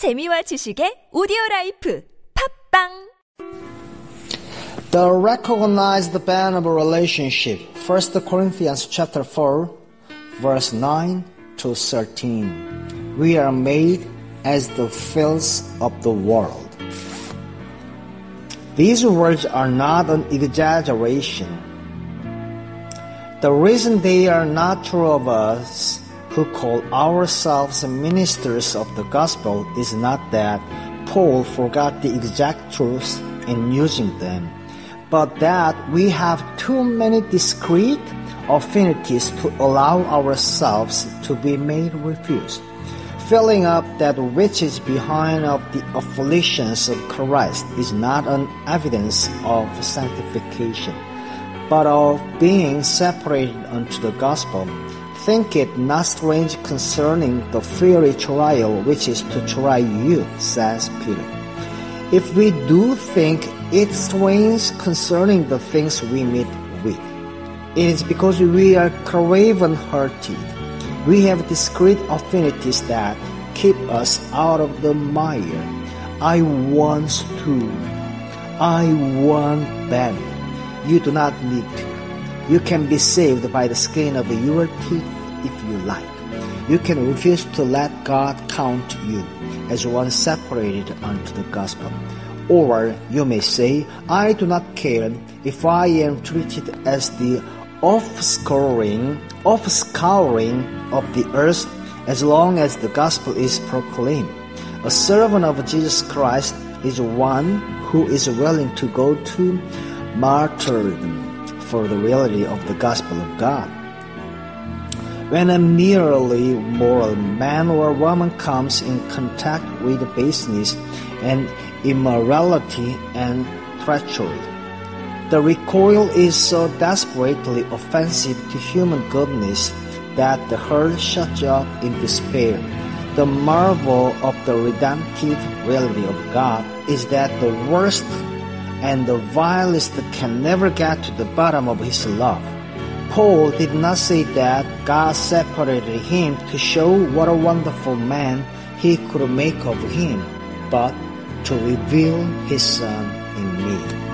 재미와 지식의 오디오 라이프 팝빵 The recognized band of relationship. 1 Corinthians chapter 4, verse 9 to 13. We are made as the fields of the world. These words are not an exaggeration. The reason they are not true of us who call ourselves ministers of the gospel is not that Paul forgot the exact truths in using them, but that we have too many discreet affinities to allow ourselves to be made refuse. Filling up that which is behind of the afflictions of Christ is not an evidence of sanctification, but of being separated unto the gospel Think it not strange concerning the fiery trial which is to try you, says Peter. If we do think it strange concerning the things we meet with, it is because we are craven hearted. We have discreet affinities that keep us out of the mire. I want to. I want better. You do not need to. You can be saved by the skin of your teeth if you like. You can refuse to let God count you as one separated unto the gospel. Or you may say, I do not care if I am treated as the offscouring, offscouring of the earth as long as the gospel is proclaimed. A servant of Jesus Christ is one who is willing to go to martyrdom for the reality of the gospel of God. When a merely moral man or woman comes in contact with baseness and immorality and treachery, the recoil is so desperately offensive to human goodness that the heart shuts up in despair. The marvel of the redemptive reality of God is that the worst and the vilest can never get to the bottom of his love. Paul did not say that God separated him to show what a wonderful man he could make of him, but to reveal his son in me.